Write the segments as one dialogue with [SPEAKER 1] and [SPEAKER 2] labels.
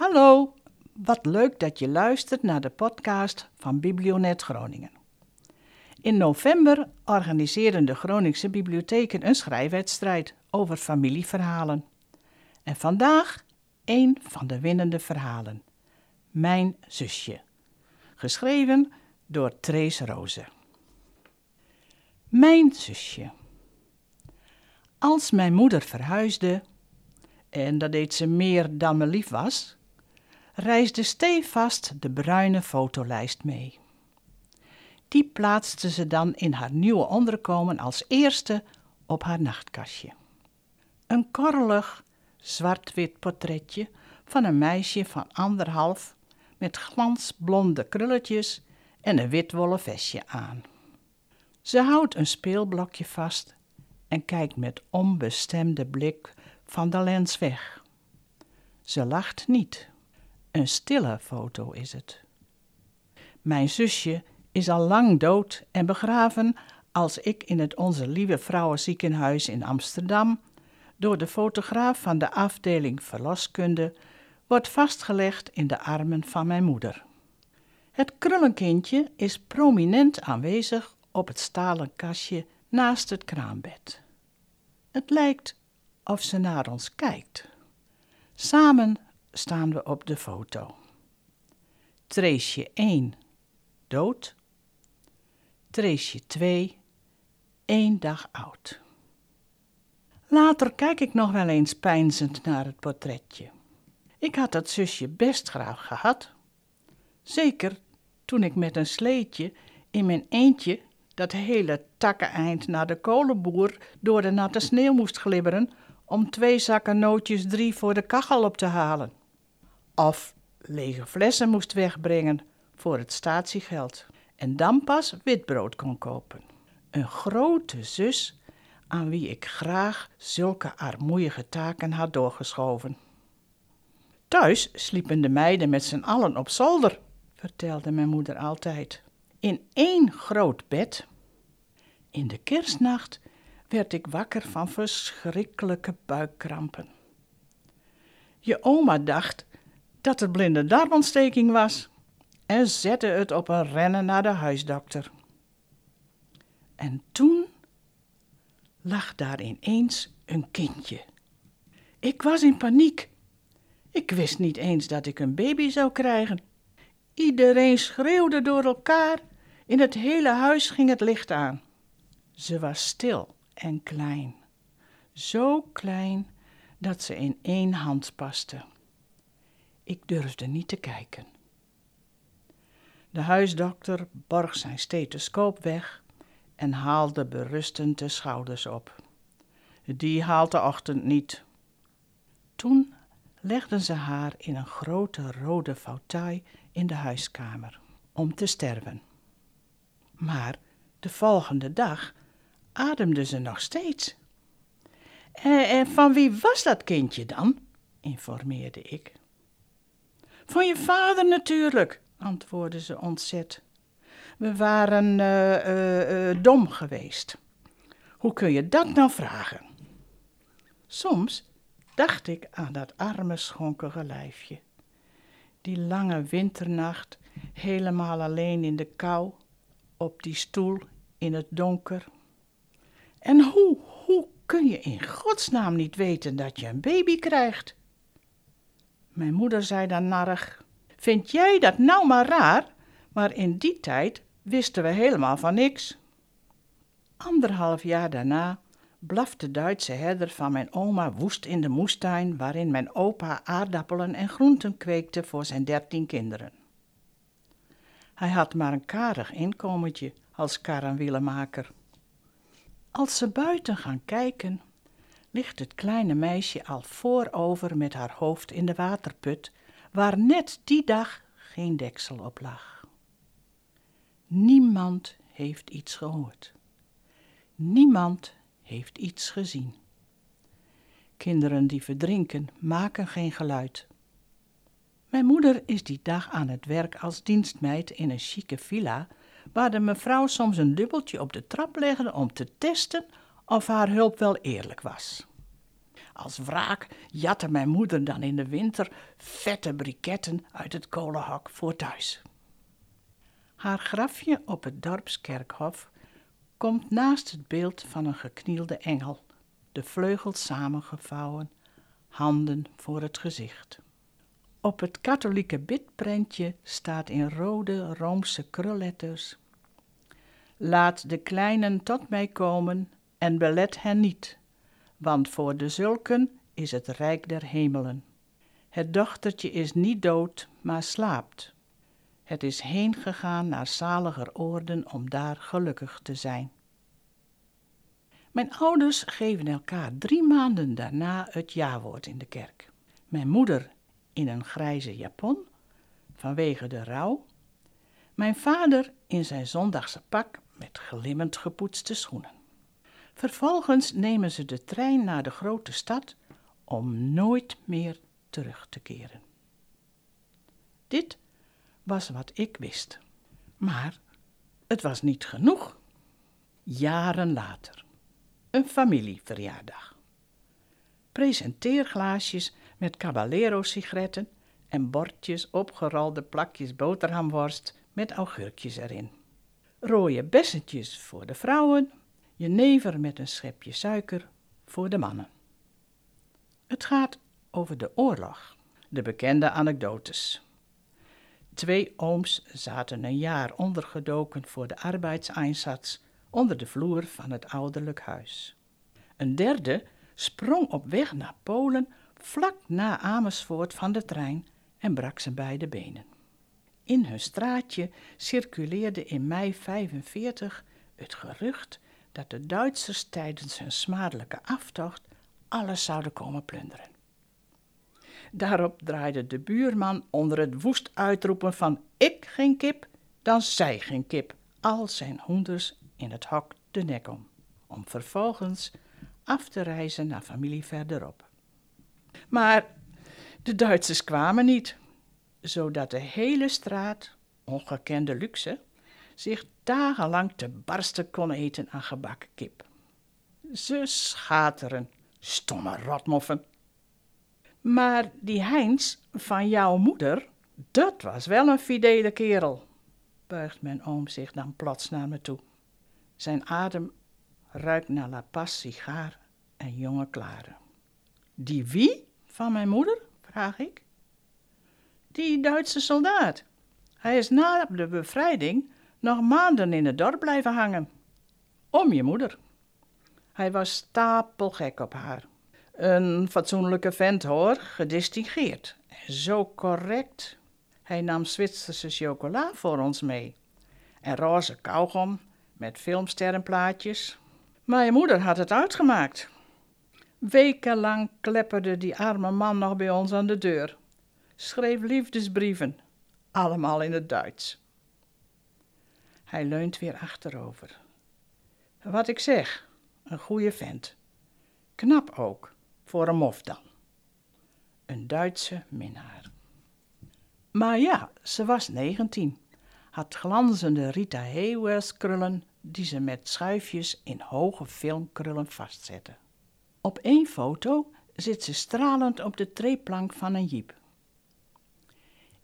[SPEAKER 1] Hallo, wat leuk dat je luistert naar de podcast van Biblionet Groningen. In november organiseren de Groningse bibliotheken een schrijfwedstrijd over familieverhalen. En vandaag een van de winnende verhalen. Mijn zusje. Geschreven door Trace Roze. Mijn zusje. Als mijn moeder verhuisde, en dat deed ze meer dan me lief was, reisde stevast de bruine fotolijst mee. Die plaatste ze dan in haar nieuwe onderkomen als eerste op haar nachtkastje. Een korrelig, zwart-wit portretje van een meisje van anderhalf met glansblonde krulletjes en een witwollen vestje aan. Ze houdt een speelblokje vast en kijkt met onbestemde blik van de lens weg. Ze lacht niet. Een stille foto is het. Mijn zusje is al lang dood en begraven als ik in het Onze Lieve Vrouwenziekenhuis in Amsterdam door de fotograaf van de afdeling verloskunde wordt vastgelegd in de armen van mijn moeder. Het krullenkindje is prominent aanwezig op het stalen kastje naast het kraambed. Het lijkt of ze naar ons kijkt. Samen staan we op de foto. Treesje 1, dood. Treesje 2, één dag oud. Later kijk ik nog wel eens peinzend naar het portretje. Ik had dat zusje best graag gehad. Zeker toen ik met een sleetje in mijn eentje dat hele takkeneind naar de kolenboer door de natte sneeuw moest glibberen om twee zakken nootjes drie voor de kachel op te halen. Of lege flessen moest wegbrengen voor het statiegeld en dan pas witbrood kon kopen. Een grote zus aan wie ik graag zulke armoeige taken had doorgeschoven. Thuis sliepen de meiden met z'n allen op zolder, vertelde mijn moeder altijd, in één groot bed. In de kerstnacht werd ik wakker van verschrikkelijke buikkrampen. Je oma dacht dat het blinde darmontsteking was en zette het op een rennen naar de huisdokter. En toen lag daar ineens een kindje. Ik was in paniek. Ik wist niet eens dat ik een baby zou krijgen. Iedereen schreeuwde door elkaar. In het hele huis ging het licht aan. Ze was stil en klein. Zo klein dat ze in één hand paste. Ik durfde niet te kijken. De huisdokter borg zijn stethoscoop weg en haalde berustend de schouders op. Die haalt de ochtend niet. Toen legden ze haar in een grote rode fauteuil in de huiskamer om te sterven. Maar de volgende dag ademde ze nog steeds. En, en van wie was dat kindje dan? informeerde ik. Van je vader natuurlijk, antwoordde ze ontzet. We waren uh, uh, dom geweest. Hoe kun je dat nou vragen? Soms dacht ik aan dat arme schonkige lijfje. Die lange winternacht, helemaal alleen in de kou, op die stoel in het donker. En hoe, hoe kun je in godsnaam niet weten dat je een baby krijgt? Mijn moeder zei dan narrig: Vind jij dat nou maar raar? Maar in die tijd wisten we helemaal van niks. Anderhalf jaar daarna blaft de Duitse herder van mijn oma woest in de moestuin waarin mijn opa aardappelen en groenten kweekte voor zijn dertien kinderen. Hij had maar een karig inkomentje als karanwielenmaker. Als ze buiten gaan kijken, ligt het kleine meisje al voorover met haar hoofd in de waterput, waar net die dag geen deksel op lag. Niemand heeft iets gehoord. Niemand heeft iets gezien. Kinderen die verdrinken maken geen geluid. Mijn moeder is die dag aan het werk als dienstmeid in een chique villa, waar de mevrouw soms een dubbeltje op de trap legde om te testen of haar hulp wel eerlijk was. Als wraak jatte mijn moeder dan in de winter vette briketten uit het kolenhok voor thuis. Haar grafje op het dorpskerkhof komt naast het beeld van een geknielde engel, de vleugels samengevouwen, handen voor het gezicht. Op het katholieke bidprentje staat in rode Roomse krulletters: Laat de kleinen tot mij komen en belet hen niet, want voor de zulken is het rijk der hemelen. Het dochtertje is niet dood, maar slaapt. Het is heengegaan naar zaliger oorden om daar gelukkig te zijn. Mijn ouders geven elkaar drie maanden daarna het jawoord in de kerk. Mijn moeder in een grijze japon, vanwege de rouw. Mijn vader in zijn zondagse pak met glimmend gepoetste schoenen. Vervolgens nemen ze de trein naar de grote stad om nooit meer terug te keren. Dit was wat ik wist. Maar het was niet genoeg. Jaren later. Een familieverjaardag. Presenteerglaasjes met Caballero-sigaretten en bordjes opgerolde plakjes boterhamworst met augurkjes erin. Rode bessentjes voor de vrouwen, jenever met een schepje suiker voor de mannen. Het gaat over de oorlog, de bekende anekdotes. Twee ooms zaten een jaar ondergedoken voor de arbeidseinsatz onder de vloer van het ouderlijk huis. Een derde sprong op weg naar Polen vlak na Amersfoort van de trein en brak zijn beide benen. In hun straatje circuleerde in mei 45 het gerucht dat de Duitsers tijdens hun smadelijke aftocht alles zouden komen plunderen. Daarop draaide de buurman onder het woest uitroepen van ik geen kip, dan zij geen kip, al zijn hoenders in het hok de nek om, om vervolgens af te reizen naar familie verderop. Maar de Duitsers kwamen niet, zodat de hele straat, ongekende luxe, zich dagenlang te barsten kon eten aan gebakken kip. Ze schateren, stomme rotmoffen. Maar die Heinz van jouw moeder, dat was wel een fidele kerel, buigt mijn oom zich dan plots naar me toe. Zijn adem ruikt naar La Paz sigaar en jonge klaren. Die wie van mijn moeder? vraag ik. Die Duitse soldaat. Hij is na de bevrijding nog maanden in het dorp blijven hangen. Om je moeder. Hij was stapelgek op haar. Een fatsoenlijke vent hoor, gedistingeerd. Zo correct. Hij nam Zwitserse chocola voor ons mee. En roze kauwgom met filmsterrenplaatjes. Mijn moeder had het uitgemaakt. Wekenlang klepperde die arme man nog bij ons aan de deur. Schreef liefdesbrieven, allemaal in het Duits. Hij leunt weer achterover. Wat ik zeg, een goede vent. Knap ook, voor een mof dan. Een Duitse minnaar. Maar ja, ze was negentien, had glanzende Rita Hayworth krullen die ze met schuifjes in hoge filmkrullen vastzette. Op één foto zit ze stralend op de treeplank van een jeep.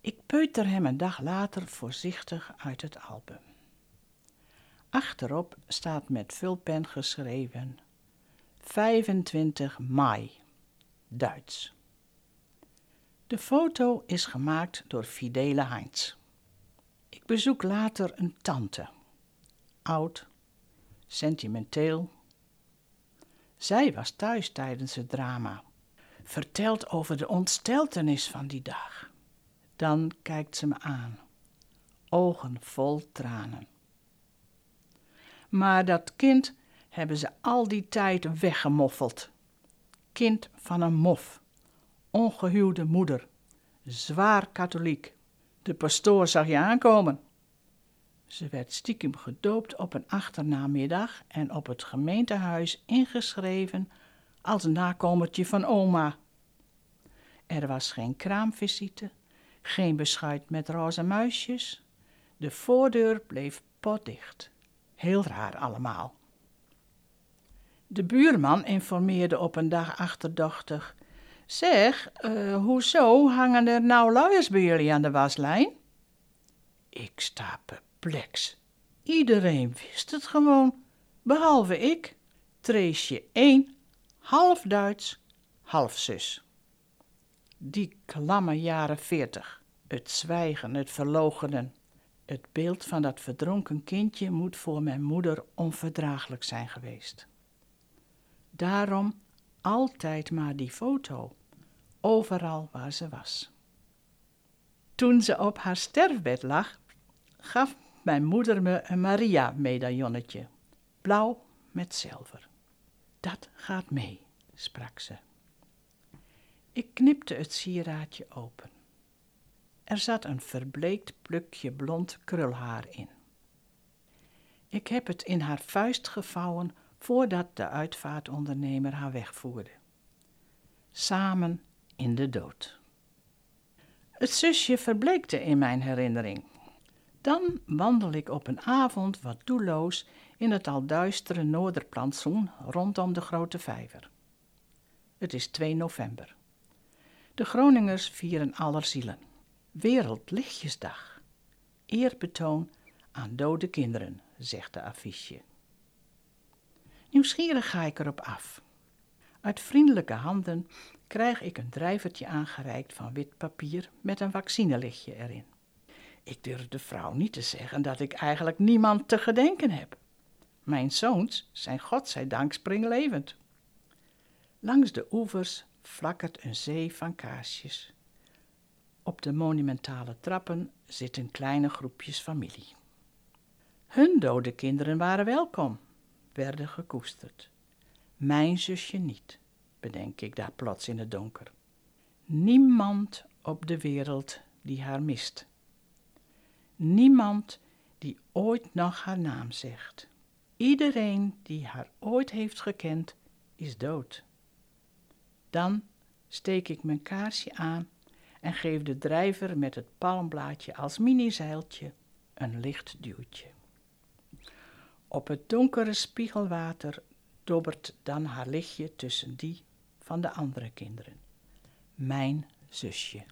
[SPEAKER 1] Ik peuter hem een dag later voorzichtig uit het album. Achterop staat met vulpen geschreven 25 mei, Duits. De foto is gemaakt door Fidele Heinz. Ik bezoek later een tante. Oud, sentimenteel, zij was thuis tijdens het drama, vertelt over de ontsteltenis van die dag. Dan kijkt ze me aan, ogen vol tranen. Maar dat kind hebben ze al die tijd weggemoffeld. Kind van een mof, ongehuwde moeder, zwaar katholiek. De pastoor zag je aankomen. Ze werd stiekem gedoopt op een achternamiddag en op het gemeentehuis ingeschreven als nakomertje van oma. Er was geen kraamvisite, geen beschuit met roze muisjes. De voordeur bleef potdicht. Heel raar allemaal. De buurman informeerde op een dag achterdochtig. Zeg, uh, hoezo hangen er nou luiers bij jullie aan de waslijn? Ik sta perplex. Iedereen wist het gewoon, behalve ik. Treesje één, half Duits, half zus. Die klamme jaren veertig, het zwijgen, het verlogenen. Het beeld van dat verdronken kindje moet voor mijn moeder onverdraaglijk zijn geweest. Daarom altijd maar die foto, overal waar ze was. Toen ze op haar sterfbed lag, gaf mijn moeder me een Maria-medaillonnetje, blauw met zilver. Dat gaat mee, sprak ze. Ik knipte het sieraadje open. Er zat een verbleekt plukje blond krulhaar in. Ik heb het in haar vuist gevouwen voordat de uitvaartondernemer haar wegvoerde. Samen in de dood. Het zusje verbleekte in mijn herinnering. Dan wandel ik op een avond wat doelloos in het al duistere Noorderplantsoen rondom de Grote Vijver. Het is 2 november. De Groningers vieren Allerzielen. Wereldlichtjesdag. Eerbetoon aan dode kinderen, zegt de affiche. Nieuwsgierig ga ik erop af. Uit vriendelijke handen krijg ik een drijvertje aangereikt van wit papier met een vaccinelichtje erin. Ik durf de vrouw niet te zeggen dat ik eigenlijk niemand te gedenken heb. Mijn zoons zijn godzijdank springlevend. Langs de oevers flakkert een zee van kaarsjes. Op de monumentale trappen zitten kleine groepjes familie. Hun dode kinderen waren welkom, werden gekoesterd. Mijn zusje niet, bedenk ik daar plots in het donker. Niemand op de wereld die haar mist. Niemand die ooit nog haar naam zegt. Iedereen die haar ooit heeft gekend, is dood. Dan steek ik mijn kaarsje aan en geef de drijver met het palmblaadje als mini-zeiltje een licht duwtje. Op het donkere spiegelwater dobbert dan haar lichtje tussen die van de andere kinderen. Mijn zusje.